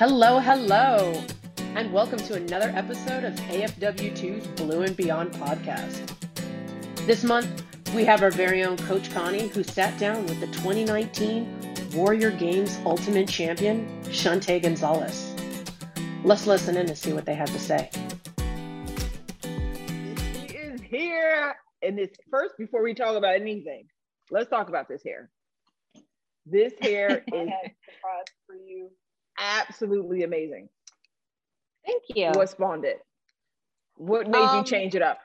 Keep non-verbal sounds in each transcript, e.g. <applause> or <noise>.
Hello, hello, and welcome to another episode of AFW2's Blue and Beyond podcast. This month, we have our very own Coach Connie, who sat down with the 2019 Warrior Games Ultimate Champion, Shante Gonzalez. Let's listen in to see what they have to say. She is here. And this first, before we talk about anything, let's talk about this hair. This <laughs> hair is for you. Absolutely amazing. Thank you. What spawned it? What made you Um, change it up?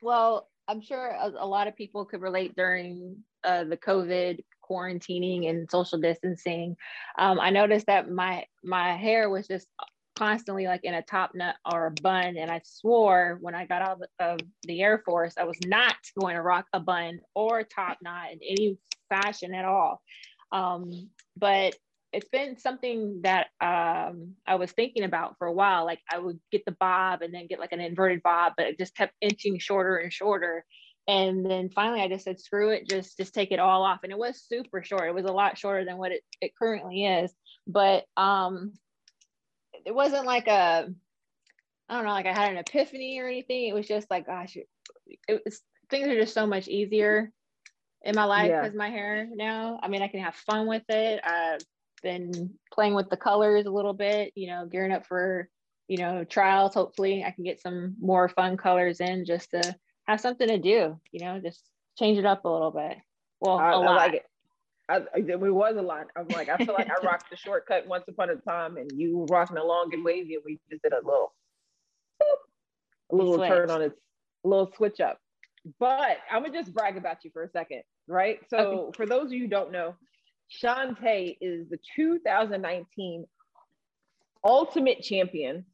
Well, I'm sure a, a lot of people could relate during uh, the COVID quarantining and social distancing. Um, I noticed that my my hair was just constantly like in a top knot or a bun, and I swore when I got out of the, of the Air Force I was not going to rock a bun or a top knot in any fashion at all. Um, but it's been something that um, I was thinking about for a while. Like I would get the bob and then get like an inverted bob, but it just kept inching shorter and shorter. And then finally, I just said, "Screw it, just just take it all off." And it was super short. It was a lot shorter than what it, it currently is. But um, it wasn't like a, I don't know, like I had an epiphany or anything. It was just like, gosh, it, it was things are just so much easier in my life Yeah. because my hair now. I mean, I can have fun with it. I've been playing with the colors a little bit, you know, gearing up for, you know, trials. Hopefully, I can get some more fun colors in just to have something to do, you know, just change it up a little bit. Well, I, a I lot. like it. I, I- it was a lot. I'm like, I feel like I <laughs> rocked the shortcut once upon a time, and you were rocking the long and wavy, and we just did a little, boop, a little turn on its a little switch up. But I'm gonna just brag about you for a second, right? So, for those of you who don't know, Shantae is the 2019 Ultimate Champion,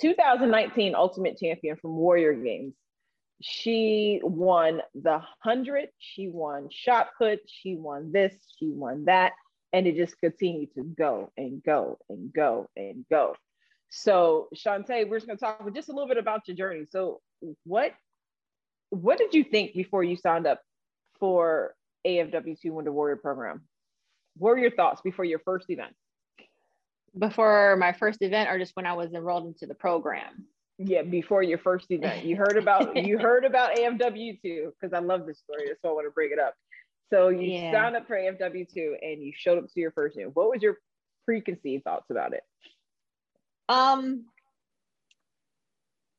2019 Ultimate Champion from Warrior Games. She won the 100, she won shot put, she won this, she won that, and it just continued to go and go and go and go. So, Shantae, we're just going to talk just a little bit about your journey. So, what what did you think before you signed up for AFW2 Wounded Warrior program? What were your thoughts before your first event? Before my first event, or just when I was enrolled into the program. Yeah, before your first event, you heard about you <laughs> heard about AFW two because I love this story. so I want to bring it up. So you Yeah. signed up for AFW two and you showed up to your first event. What was your preconceived thoughts about it? Um,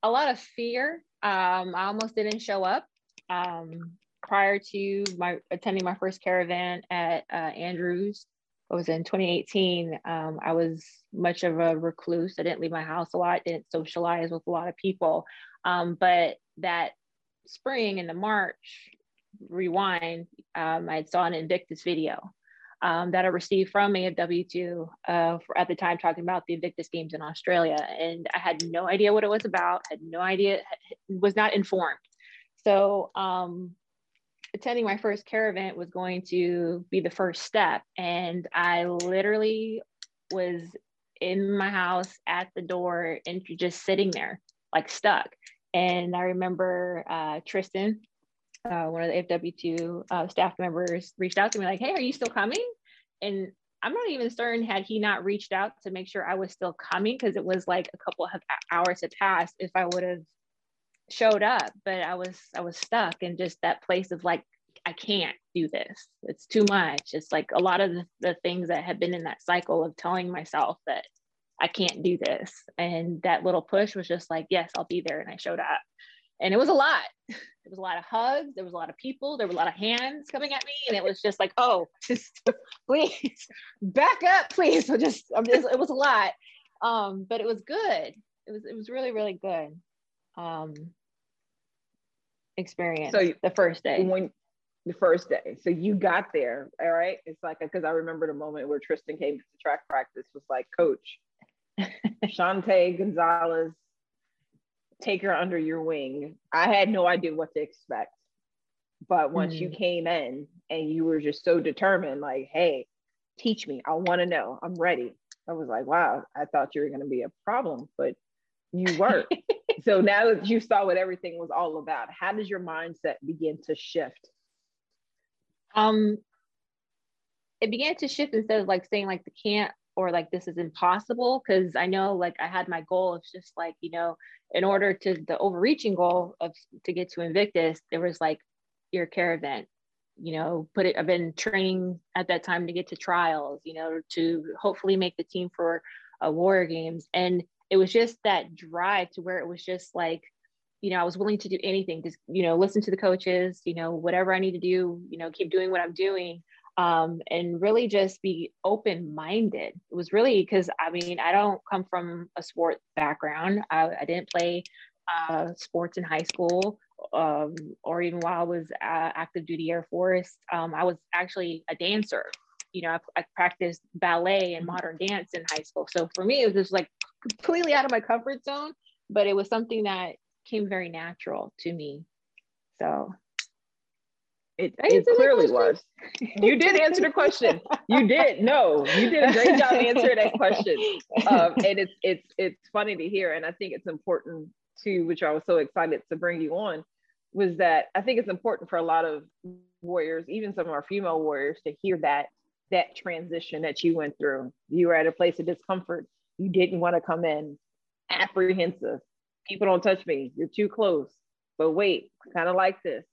a lot of fear. Um, I almost didn't show up. Um, prior to my attending my first CARE event at uh, Andrews, it was in 2018. Um, I was much of a recluse. I didn't leave my house a lot. Didn't socialize with a lot of people. Um, but that spring into March, rewind, um, I saw an Invictus video um, that I received from AFW2 uh, for, at the time talking about the Invictus Games in Australia. And I had no idea what it was about, had no idea, was not informed. So um, attending my first care event was going to be the first step. And I literally was in my house at the door and just sitting there, like stuck. And I remember uh, Tristan, uh, one of the FW2 uh, staff members, reached out to me like, "Hey, are you still coming?" And I'm not even certain had he not reached out to make sure I was still coming because it was like a couple of hours had passed if I would have showed up. But I was I was stuck in just that place of like I can't do this. It's too much. It's like a lot of the, the things that have been in that cycle of telling myself that I can't do this. And that little push was just like, yes, I'll be there. And I showed up. And it was a lot. There was a lot of hugs. There was a lot of people. There were a lot of hands coming at me. And it was just like, oh, <laughs> just please back up, please. So just, just, it was a lot. Um, but it was good. It was, it was really, really good. Um, experience So you- the first day. When the first day, so you got there, all right. It's like because I remember the moment where Tristan came to track practice was like, Coach, <laughs> Shantae Gonzalez, take her under your wing. I had no idea what to expect. But once you mm. came in and you were just so determined, like, hey, teach me. I want to know. I'm ready. I was like, wow, I thought you were going to be a problem, but you weren't. so now that you saw what everything was all about, how does your mindset begin to shift? um it began to shift instead of like saying like the can't or like this is impossible because I know like I had my goal of just like you know in order to the overreaching goal of to get to Invictus there was like your CARE event you know put it I've been training at that time to get to trials you know to hopefully make the team for uh, Warrior Games and it was just that drive to where it was just like you know I was willing to do anything just you know listen to the coaches you know whatever I need to do you know keep doing what I'm doing um, and really just be open minded. It was really because I mean, I don't come from a sport background. I, I didn't play uh, sports in high school um, or even while I was uh, active duty Air Force. Um, I was actually a dancer. You know, I, I, practiced ballet and mm-hmm. modern dance in high school. So for me, it was just like completely out of my comfort zone, but it was something that came very natural to me. So it, it clearly was. You did answer the question. You did. No, you did a great job answering that question. Um, and it's it's it's funny to hear, and I think it's important too, which I was so excited to bring you on, was that I think it's important for a lot of warriors, even some of our female warriors, to hear that that transition that you went through. You were at a place of discomfort. You didn't want to come in apprehensive. People don't touch me. You're too close. But wait, kind of like this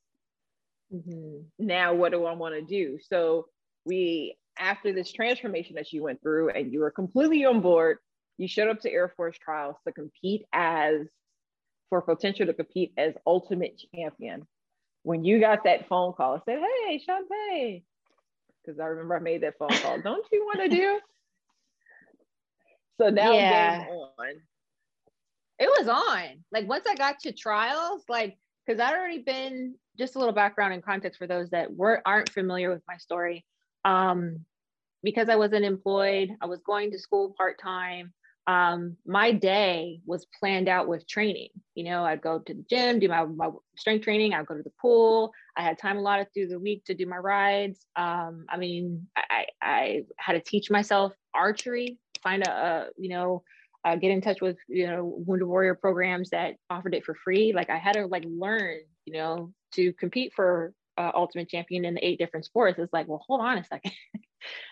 mm-hmm. now what do I want to do? So we, after this transformation that you went through and you were completely on board, you showed up to Air Force trials to compete as, for potential to compete as ultimate champion. When you got that phone call, I said, hey, Shantae, because I remember I made that phone call. Don't you want to do? <laughs> So now yeah. game on. It was on. Like once I got to trials, like because I'd already been just a little background and context for those that weren't aren't familiar with my story. Um, because I wasn't employed, I was going to school part time. Um, my day was planned out with training. You know, I'd go to the gym, do my, my strength training. I'd go to the pool. I had time allotted through the week to do my rides. Um, I mean, I, I had to teach myself archery, find a, a you know, uh, get in touch with you know wounded warrior programs that offered it for free like i had to like learn you know to compete for uh, ultimate champion in the eight different sports it's like well hold on a second <laughs>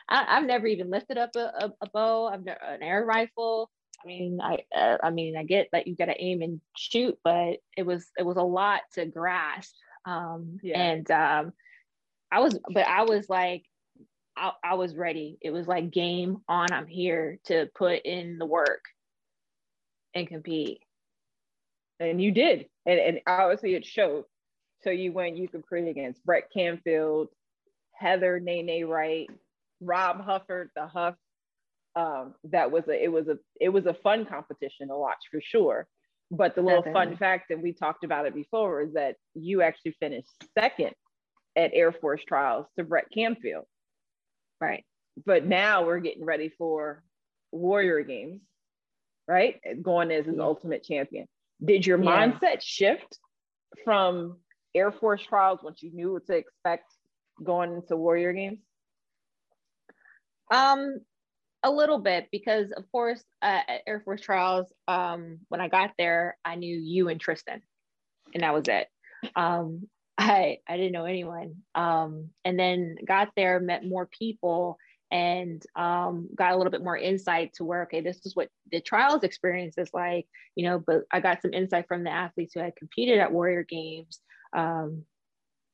I, have never even lifted up a, a, a bow i've never an air rifle i mean i uh, i mean i get that you got to aim and shoot but it was it was a lot to grasp um yeah. and um i was but i was like I, I was ready. It was like game on. I'm here to put in the work and compete. And you did. And, and obviously it showed. So you went, you competed against Brett Canfield, Heather Nene Wright, Rob Hufford, the Huff. Um, that was a it was a it was a fun competition to watch for sure. But the little Definitely. fun fact, and we talked about it before, is that you actually finished second at Air Force trials to Brett Canfield. Right. But now we're getting ready for Warrior Games right? Going as his yeah. ultimate champion. Did your yeah. mindset shift from Air Force trials once you knew what to expect going into Warrior Games? Um, a little bit because, of course, uh, at Air Force trials, um, when I got there, I knew you and Tristan, and that was it. Um, <laughs> I I didn't know anyone. Um, and then got there, met more people, and um, got a little bit more insight to where okay this is what the trials experience is like you know but i got some insight from the athletes who had competed at warrior games um,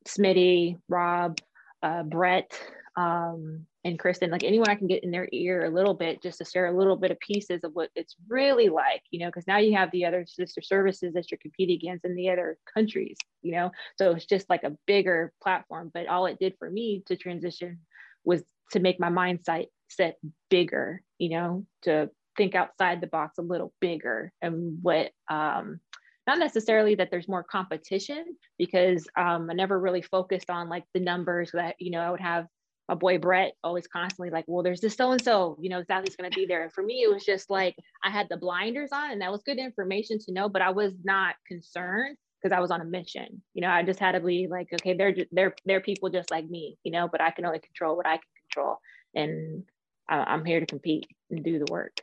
smitty rob uh, brett um, and kristen like anyone i can get in their ear a little bit just to share a little bit of pieces of what it's really like you know because now you have the other sister services that you're competing against in the other countries you know? So it's just like a bigger platform but all it did for me to transition was to make my mindset set bigger, you know, to think outside the box a little bigger and what um not necessarily that there's more competition because um, I never really focused on like the numbers that you know I would have my boy Brett always constantly like, well, there's this so and so, you know, Sally's gonna be there. And for me, it was just like I had the blinders on, and that was good information to know, but I was not concerned because I was on a mission. You know, I just had to be like, okay, they're they're they're people just like me, you know, but I can only control what I can control, and I, am here to compete and do the work.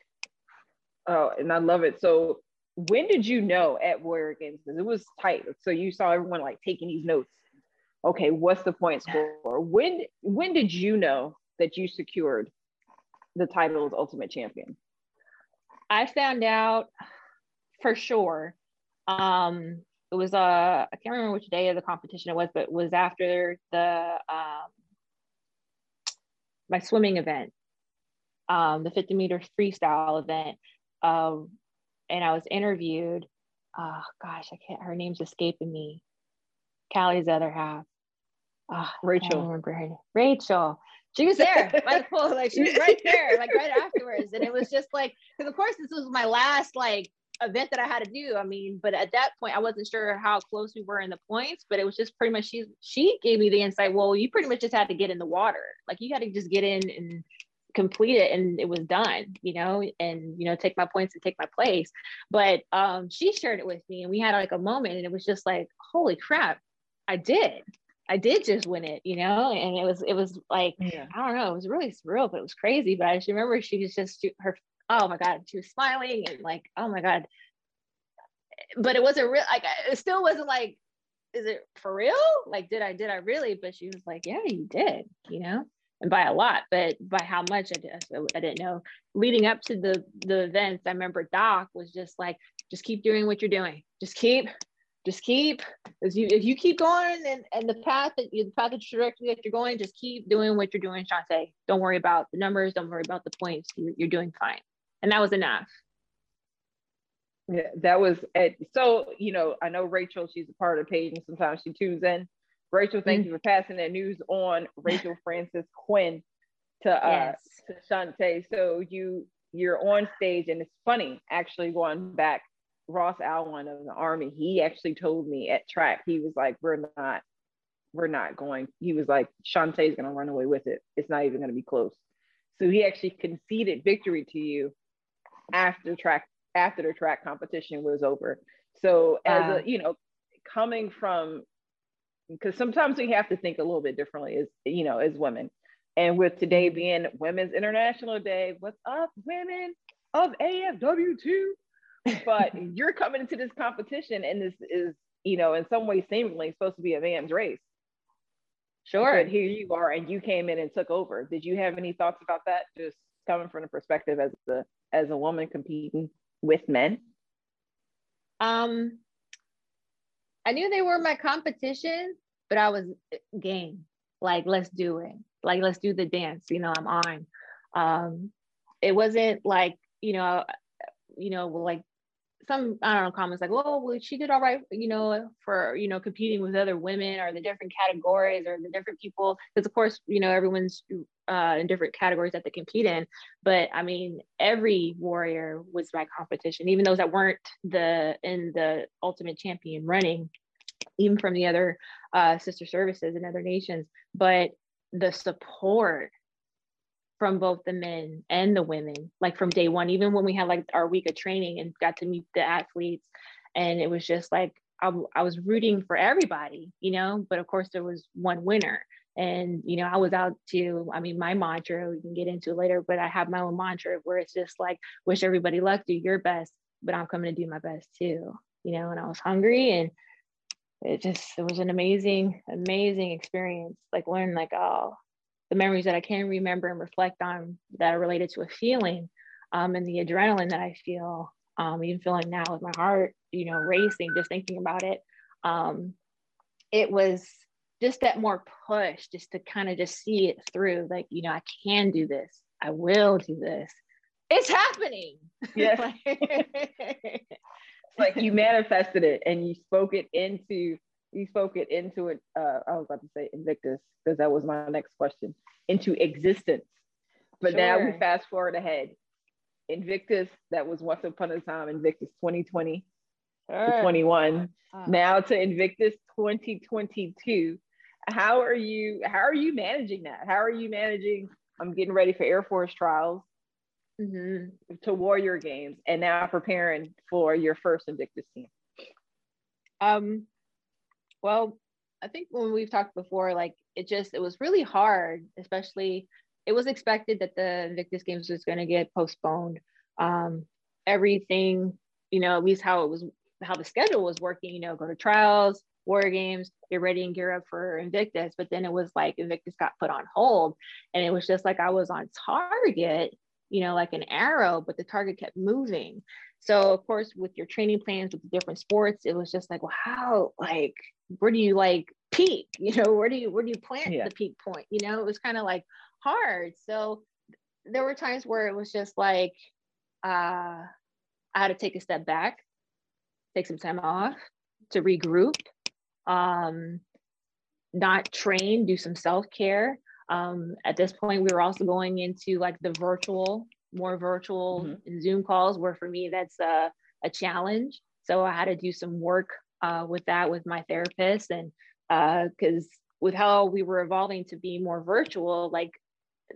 Oh, and I love it. So, when did you know at Warrior Games? Because it was tight. So you saw everyone like taking these notes. Okay, what's the point score? When when did you know that you secured the title as Ultimate Champion? I found out for sure. Um, it was uh, I can't remember which day of the competition it was, but it was after the um, my swimming event, um, the 50 meter freestyle event. Um, and I was interviewed. Oh gosh, I can't. Her name's escaping me. Callie's other half. Oh, Rachel. Remember her. Rachel. She was there by the pool, like she was right there, like right afterwards. And it was just like, because of course this was my last like event that I had to do. I mean, but at that point I wasn't sure how close we were in the points, but it was just pretty much she she gave me the insight. Well, you pretty much just had to get in the water. Like you got to just get in and complete it and it was done you know and you know take my points and take my place but um she shared it with me and we had like a moment and it was just like holy crap i did i did just win it you know and it was it was like yeah. i don't know it was really surreal but it was crazy but i just remember she was just her oh my god she was smiling and like oh my god but it wasn't real like it still wasn't like is it for real like did i did i really but she was like yeah you did you know and by a lot, but by how much I, did, I didn't know. Leading up to the the events, I remember Doc was just like, just keep doing what you're doing. Just keep, just keep. If you if you keep going and, and the path that you the path the trajectory that you're going, just keep doing what you're doing, Shantae. Don't worry about the numbers. Don't worry about the points. You're, you're doing fine. And that was enough. Yeah, that was it. So, you know, I know Rachel, she's a part of and sometimes she tunes in. Rachel, thank mm-hmm. you for passing that news on. Rachel <laughs> Francis Quinn to uh yes. to Shantae. So you you're on stage and it's funny actually going back. Ross Alwan of the Army, he actually told me at track, he was like, We're not, we're not going. He was like, Shantae's gonna run away with it. It's not even gonna be close. So he actually conceded victory to you after track after the track competition was over. So as uh, a you know, coming from because sometimes we have to think a little bit differently as you know as women and with today being women's international day what's up women of afw2 but <laughs> you're coming into this competition and this is you know in some way seemingly supposed to be a man's race sure but here you are and you came in and took over did you have any thoughts about that just coming from the perspective as a as a woman competing with men um I knew they were my competition, but I was eh, game. Like, let's do it. Like, let's do the dance. You know, I'm on. Um, it wasn't like, you know, you know, like some I don't know comments like, oh, well, she did all right, you know, for you know competing with other women or the different categories or the different people. Because of course, you know, everyone's uh, in different categories that they compete in. But I mean, every warrior was my competition, even those that weren't the in the ultimate champion running, even from the other uh, sister services in other nations. But the support from both the men and the women, like from day one, even when we had like our week of training and got to meet the athletes, and it was just like I, I was rooting for everybody, you know. But of course, there was one winner, and you know, I was out to. I mean, my mantra we can get into later, but I have my own mantra where it's just like wish everybody luck, do your best, but I'm coming to do my best too, you know. And I was hungry and it just it was an amazing amazing experience like learn like oh the memories that I can remember and reflect on that are related to a feeling um, and the adrenaline that I feel, um, even feeling now with my heart, you know, racing, just thinking about it. Um, it was just that more push, just to kind of just see it through. Like, you know, I can do this. I will do this. It's happening. Yes. <laughs> like you manifested it and you spoke it into you spoke it into it. Uh, I was about to say Invictus because that was my next question into existence. But sure. now we fast forward ahead. Invictus, that was once upon a time Invictus 2020 sure. to 21. Uh, now to Invictus 2022. How are you? How are you managing that? How are you managing? I'm getting ready for Air Force trials mm-hmm. to Warrior Games, and now preparing for your first Invictus team. Um, well, I think when we've talked before, like it just it was really hard, especially it was expected that the Invictus Games was going to get postponed. Um, everything, you know, at least how it was, how the schedule was working, you know, go to trials, war games, get ready and gear up for Invictus. But then it was like Invictus got put on hold, and it was just like I was on target you know, like an arrow, but the target kept moving. So of course, with your training plans with the different sports, it was just like, well, how like where do you like peak? <laughs> You know, where do you where do you plant yeah. the peak point? You know, it was kind of like hard. So there were times where it was just like uh I had to take a step back, take some time off to regroup, um, not train, do some self-care. Um, at this point, we were also going into like the virtual more virtual mm-hmm. Zoom calls, where for me that's a, a challenge. So I had to do some work uh, with that with my therapist, and because uh, with how we were evolving to be more virtual, like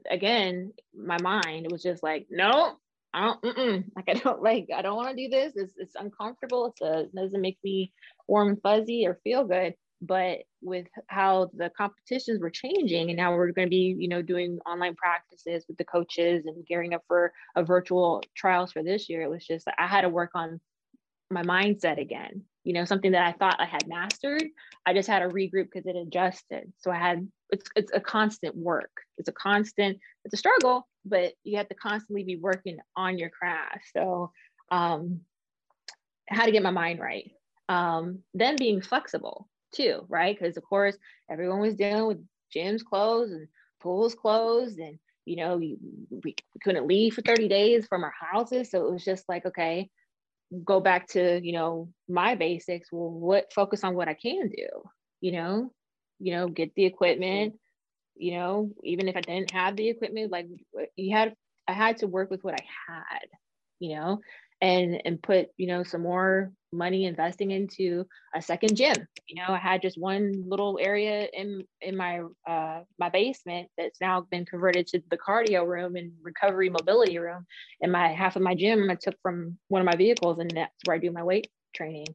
again, my mind was just like, no, I don't, mm-mm. like I don't <laughs> like, I don't want to do this. It's, it's uncomfortable. It's a, it doesn't make me warm and fuzzy or feel good but with how the competitions were changing and now we're going to be you know doing online practices with the coaches and gearing up for a virtual trials for this year it was just i had to work on my mindset again you know something that i thought i had mastered i just had to regroup because it adjusted. So i had it's, it's a constant work. It's a constant it's a struggle but you have to constantly be working on your craft. So um had to get my mind right. Um, then being flexible too, right? Because of course everyone was dealing with gyms closed and pools closed, and you know we, we couldn't leave for 30 days from our houses. So it was just like, okay, go back to you know my basics. Well, what focus on what I can do, you know, you know, get the equipment. You know, even if I didn't have the equipment, like you had, I had to work with what I had. You know, and and put you know some more money investing into a second gym. You know i had just one little area in in my uh my basement that's now been converted to the cardio room and recovery mobility room. And my half of my gym i took from one of my vehicles and that's where i do my weight training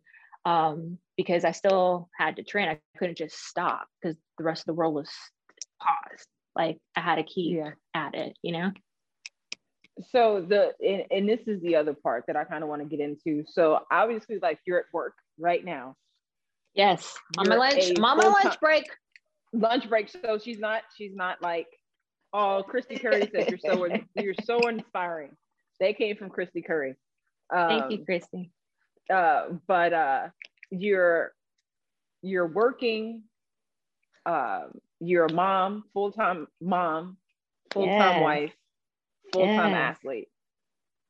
um because i still had to train. I couldn't just stop because the rest of the world was paused. Like i had to keep yeah. at it you know so the and, and this is the other part that I kind of want to get into. So obviously, like you're at work right now. Yes, on my lunch. I'm on my lunch break. Lunch break. So she's not. She's not like. Oh, Christy Curry said you're so <laughs> you're so inspiring. They came from Christy Curry. Um, Thank you, Christy. Uh, but uh, you're you're working. Uh, you're a mom, full time mom, full time yes. wife full-time athlete.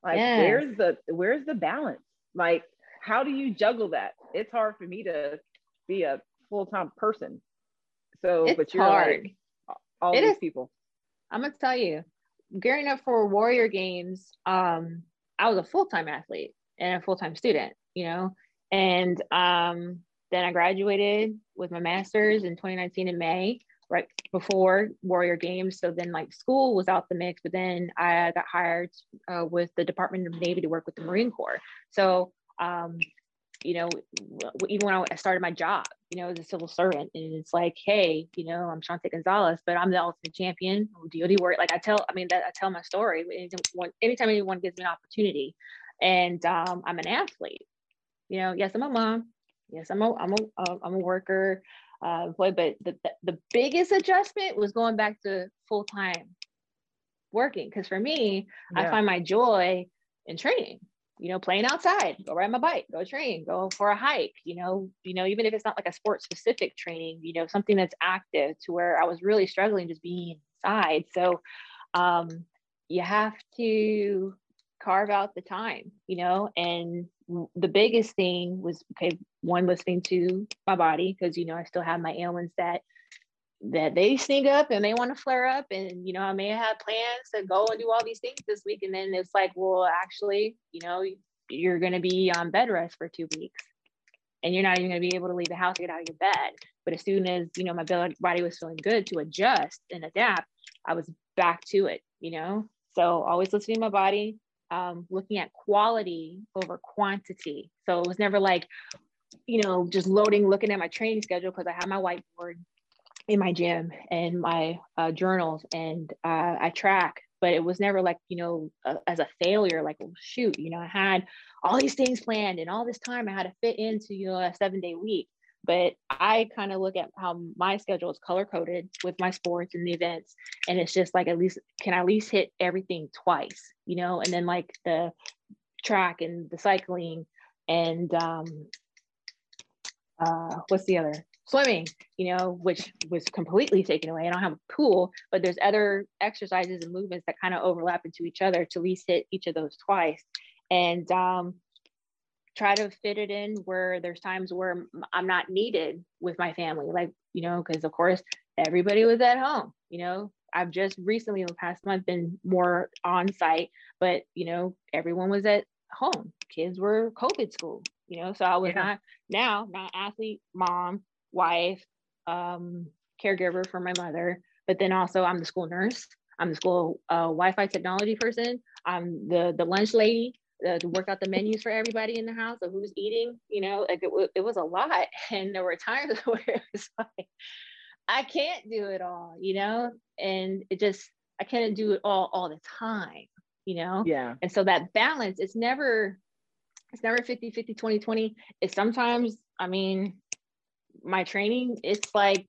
Like where's the where's the balance? Like how do you juggle that? It's hard for me to be a full-time person. So it's but you're hard. like all it these is, people. I'm gonna tell you gearing up for warrior games um i was a full-time athlete and a full-time student you know? And um then i graduated with my master's in 2019 in may right before Warrior Games. So then like school was out the mix, but then I got hired uh, with the Department of Navy to work with the Marine Corps. So, um, you know, even when I started my job, you know, as a civil servant, and it's like, hey, you know, I'm Shante Gonzalez, but I'm the ultimate champion. DoD work. Like I tell, I mean, that I tell my story anytime anyone gives me an opportunity, and um, I'm an athlete. You know, yes, I'm a mom. Yes, I'm a I'm a uh, I'm a worker uh, employed. But the, the biggest adjustment was going back to full time working. Because for me, yeah. I find my joy in training. You know, playing outside, go ride my bike, go train, go for a hike. You know, you know, even if it's not like a sports specific training, you know, something that's active to where I was really struggling just being inside. So, um, you have to carve out the time, you know, and the biggest thing was okay, one listening to my body because you know I still have my ailments that that they sneak up and they want to flare up and you know I may have plans to go and do all these things this week. And then it's like well actually you know you're going to be on bed rest for two weeks and you're not even going to be able to leave the house to get out of your bed. But as soon as you know my body was feeling good to adjust and adapt I was back to it you know? So always listening to my body um, looking at quality over quantity. So it was never like, you know, just loading, looking at my training schedule because I had my whiteboard in my gym and my uh, journals and uh, I track, but it was never like, you know, uh, as a failure, like, well, shoot, you know, I had all these things planned and all this time I had to fit into, you know, a seven day week. But I kind of look at how my schedule is color coded with my sports and the events. And it's just like, at least, can I at least hit everything twice, you know? And then like the track and the cycling and um, uh, what's the other? Swimming, you know, which was completely taken away. I don't have a pool, but there's other exercises and movements that kind of overlap into each other to at least hit each of those twice. And um, try to fit it in where there's times where I'm not needed with my family, like, you know, because of course everybody was at home, you know. I've just recently, in the past month, been more on site, but you know, everyone was at home. Kids were COVID school, you know, so I was yeah. not now not athlete, mom, wife, um, caregiver for my mother, but then also I'm the school nurse. I'm the school uh, Wi-Fi technology person. I'm the the lunch lady uh, to work out the menus for everybody in the house of who's eating. You know, like it, it was a lot, <laughs> and there were times <laughs> where it was like, I can't do it all. You know, and it just I can't do it all all the time. You know. Yeah. And so that balance, it's never, it's never 50, 50, 20, 20. It's sometimes, I mean, my training, it's like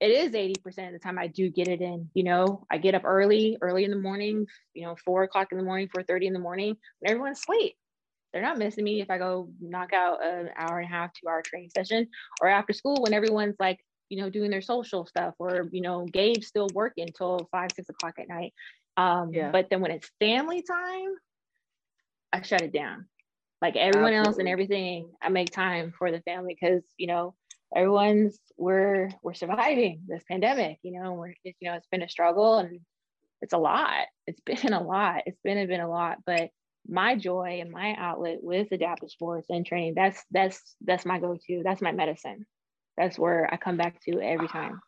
it is 80% of the time I do get it in. You know, I get up early, early in the morning, you know, four o'clock in the morning, 4:30 in the morning, when everyone's asleep. They're not missing me if I go knock out an hour and a half, two hour training session, or after school when everyone's like, you know, doing their social stuff, or you know, Gabe's still working until five, six o'clock at night. Um, yeah. but then when it's family time, I shut it down. Like everyone Absolutely. else and everything, I make time for the family because you know everyone's we're we're surviving this pandemic you know we're you know it's been a struggle and it's a lot. It's <laughs> been a lot. It's been it's been a lot but my joy and my outlet with adaptive sports and training that's that's that's my go-to. That's my medicine. That's where i come back to every time.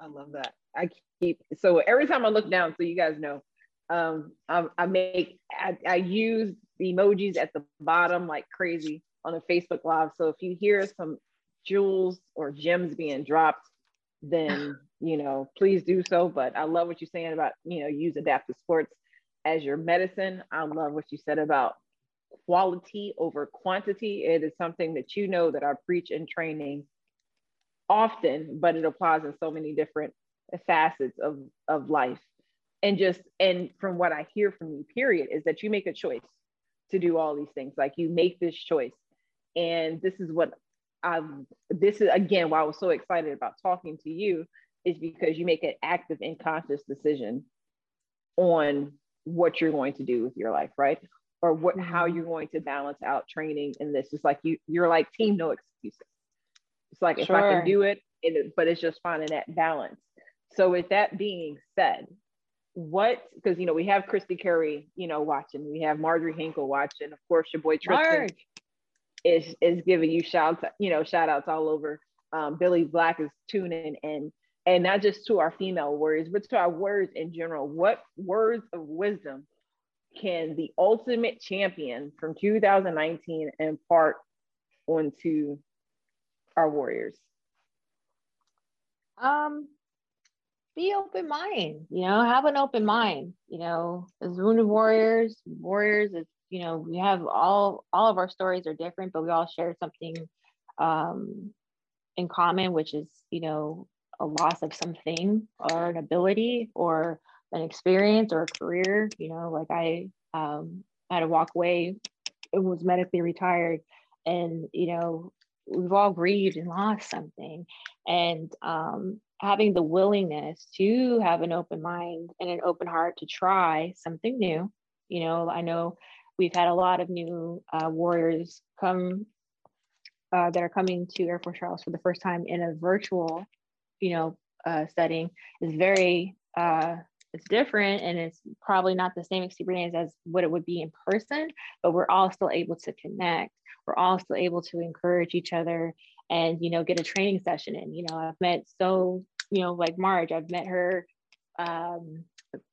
I love that. I keep so every time i look down so you guys know um i, I make I, I use the emojis at the bottom like crazy on a facebook live. So if you hear some jewels or gems being dropped, then <sighs> you know, please do so. But I love what you're saying about you know, use adaptive sports as your medicine. I love what you said about quality over quantity. It is something that you know that I preach in training often, but it applies in so many different facets of, of life. And just, and from what I hear from you, period, is that you make a choice to do all these things. Like you make this choice. And this is what I this is again why I was so excited about talking to you is because you make an active and conscious decision on what you're going to do with your life, right? Or what mm-hmm. how you're going to balance out training in this. It's like you you're like team no excuses. It's like sure. if I can do it, it, but it's just finding that balance. So with that being said, what because you know we have Christy Curry, you know, watching, we have Marjorie Hinkle watching, of course, your boy Tristan. Marge is is giving you shouts, you know, shout outs all over. Um, Billy Black is tuning in and not just to our female words, but to our words in general. What words of wisdom can the ultimate champion from 2019 impart onto our warriors? Um, be open mind, you know, have an open mind, you know, as wounded warriors, warriors, as you know we have all all of our stories are different but we all share something um, in common which is you know a loss of something or an ability or an experience or a career you know like i um, had to walk away and was medically retired and you know we've all grieved and lost something. And um, having the willingness to have an open mind and an open heart to try something new you know i know we've had a lot of new uh, warriors come uh, that are coming to Air Force trials for the first time in a virtual, you know, uh, setting is very uh, it's different and it's probably not the same experience as what it would be in person, but we're all still able to connect. We're all still able to encourage each other and you know get a training session in. You know, I've met so you know like Marge, I've met her um,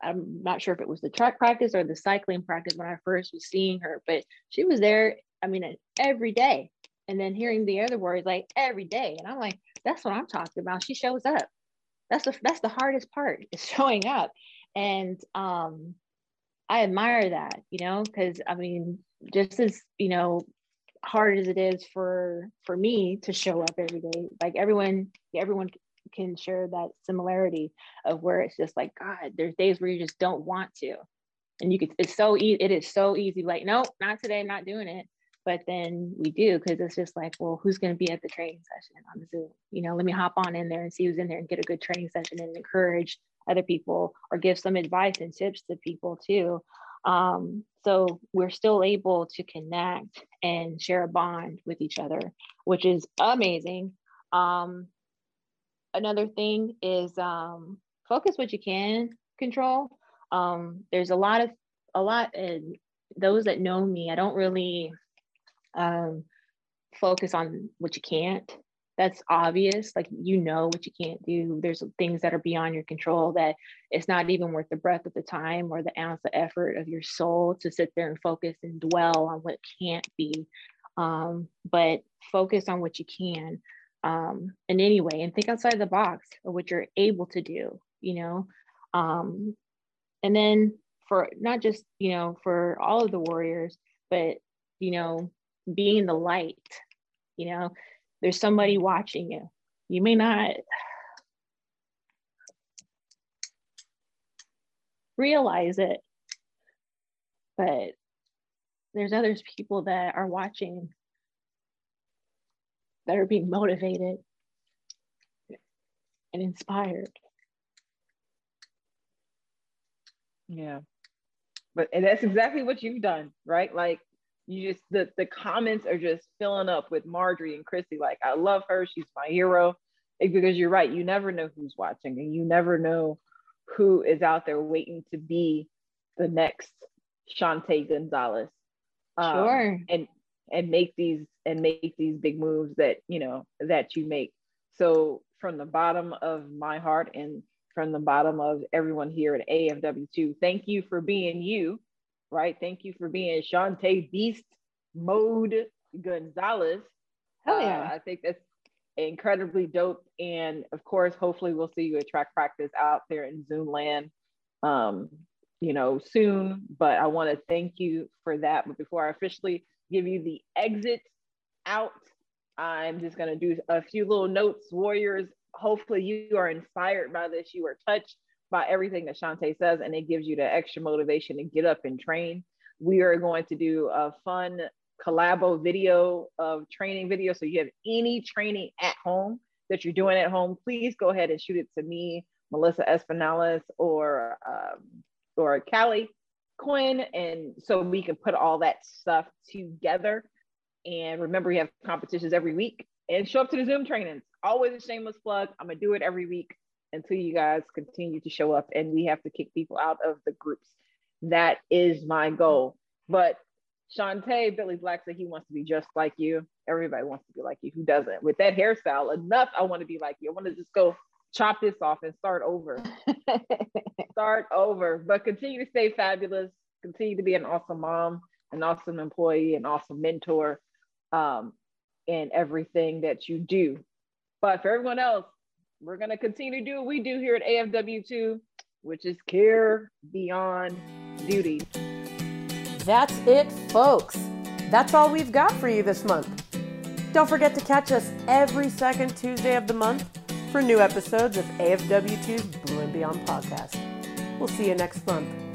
I'm not sure if it was the track practice or the cycling practice when I first was seeing her, but she was there, I mean, every day. And then hearing the other words like every day. And I'm like, that's what I'm talking about. She shows up. That's the that's the hardest part is <laughs> showing up. And um I admire that, you know, because I mean, just as you know, hard as it is for for me to show up every day like everyone everyone can share that similarity of where it's just like god there's days where you just don't want to. And you could it's so easy it is so easy like nope not today not doing it. But then we do because it's just like well who's going to be at the training session on the zoom? You know let me hop on in there and see who's in there and get a good training session and encourage other people or give some advice and tips to people too. Um, so we're still able to connect and share a bond with each other which is amazing. Um, another thing is um, focus what you can control. Um, there's a lot of a lot and those that know me i don't really um, focus on what you can't. That's obvious. Like you know what you can't do. There's things that are beyond your control that it's not even worth the breath of the time or the ounce of effort of your soul to sit there and focus and dwell on what can't be. Um, but focus on what you can um, in any way and think outside the box of what you're able to do you know? Um, and then for not just you know for all of the warriors but you know being the light you know? There's somebody watching you. You may not realize it but there's others people that are watching that are being motivated and inspired yeah but and that's exactly what you've done right like you just the the comments are just filling up with Marjorie and Chrissy. Like, I love her. She's my hero. Because you're right, you never know who's watching, and you never know who is out there waiting to be the next Shante Gonzalez. Um, sure. And and make these and make these big moves that you know that you make. So from the bottom of my heart and from the bottom of everyone here at AFW2, thank you for being you right? Thank you for being Shante Beast Mode Gonzalez. Hell yeah. Uh, I think that's incredibly dope. And of course, hopefully we'll see you at track practice out there in Zoom land, um, you know, soon. But I want to thank you for that. But before I officially give you the exit out, I'm just going to do a few little notes. Warriors, hopefully you are inspired by this. You are touched by everything that Shante says, and it gives you the extra motivation to get up and train. We are going to do a fun collabo video of training video. So you have any training at home that you're doing at home, please go ahead and shoot it to me, Melissa Espinales, or um, or Callie Quinn, and so we can put all that stuff together. And remember, we have competitions every week, and show up to the Zoom trainings. Always a shameless plug. I'm gonna do it every week until you guys continue to show up and we have to kick people out of the groups. That is my goal. But Shante, Billy Black said he wants to be just like you. Everybody wants to be like you. Who doesn't? With that hairstyle, enough. I want to be like you. I want to just go chop this off and start over. <laughs> start over. But continue to stay fabulous. Continue to be an awesome mom, an awesome employee, an awesome mentor, um, in everything that you do. But for everyone else, we're going to continue to do what we do here at AFW2, which is care beyond duty. That's it, folks. That's all we've got for you this month. Don't forget to catch us every second Tuesday of the month for new episodes of AFW2's Blue and Beyond podcast. We'll see you next month.